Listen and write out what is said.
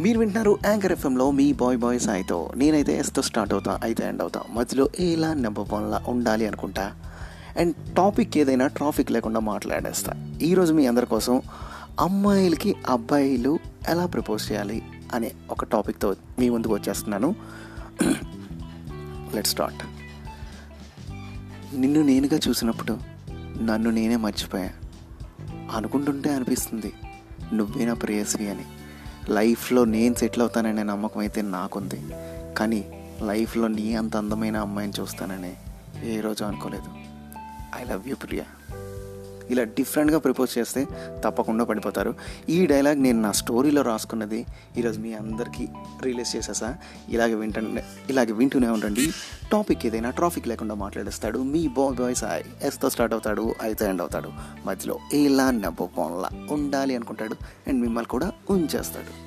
మీరు వింటున్నారు యాంకర్ ఎఫ్ఎంలో మీ బాయ్ బాయ్ సాయితో. నేనైతే ఎస్తో స్టార్ట్ అవుతా అయితే ఎండ్ అవుతా. మధ్యలో ఎలా నెంబర్ వన్లా ఉండాలి అనుకుంటా? అండ్ టాపిక్ ఏదైనా ట్రాఫిక్ లేకుండా మాట్లాడేస్తా. ఈరోజు మీ అందరి కోసం అమ్మాయిలకి అబ్బాయిలు ఎలా ప్రపోజ్ చేయాలి అనే ఒక టాపిక్తో మీ ముందుకు వచ్చేస్తున్నాను. లెట్ స్టార్ట్ నిన్ను నేనుగా చూసినప్పుడు నన్ను నేనే మర్చిపోయా. అనుకుంటుంటే అనిపిస్తుంది నువ్వే నా ప్రేయస్వి అని. లైఫ్లో నేను సెటిల్ అవుతాననే నమ్మకం అయితే నాకుంది. కానీ లైఫ్లో నీ అంత అందమైన అమ్మాయిని చూస్తానని ఏ రోజు అనుకోలేదు. I love you Priya. ఇలా డిఫరెంట్గా ప్రపోజ్ చేస్తే తప్పకుండా పడిపోతారు. ఈ డైలాగ్ నేను నా స్టోరీలో రాసుకున్నది ఈరోజు మీ అందరికీ రిలీజ్ చేసేసా. ఇలాగే వింటండి ఇలాగే వింటూనే ఉండండి. టాపిక్ ఏదైనా ట్రాఫిక్ లేకుండా మాట్లాడేస్తాడు. మీ బాయ్ బాయ్ సాయ్ ఎస్తో స్టార్ట్ అవుతాడు అయితే ఎండ్ అవుతాడు. మధ్యలో ఎలా నవ్వు పోన్లా ఉండాలి అనుకుంటాడు. అండ్ మిమ్మల్ని కూడా ఉంచేస్తాడు.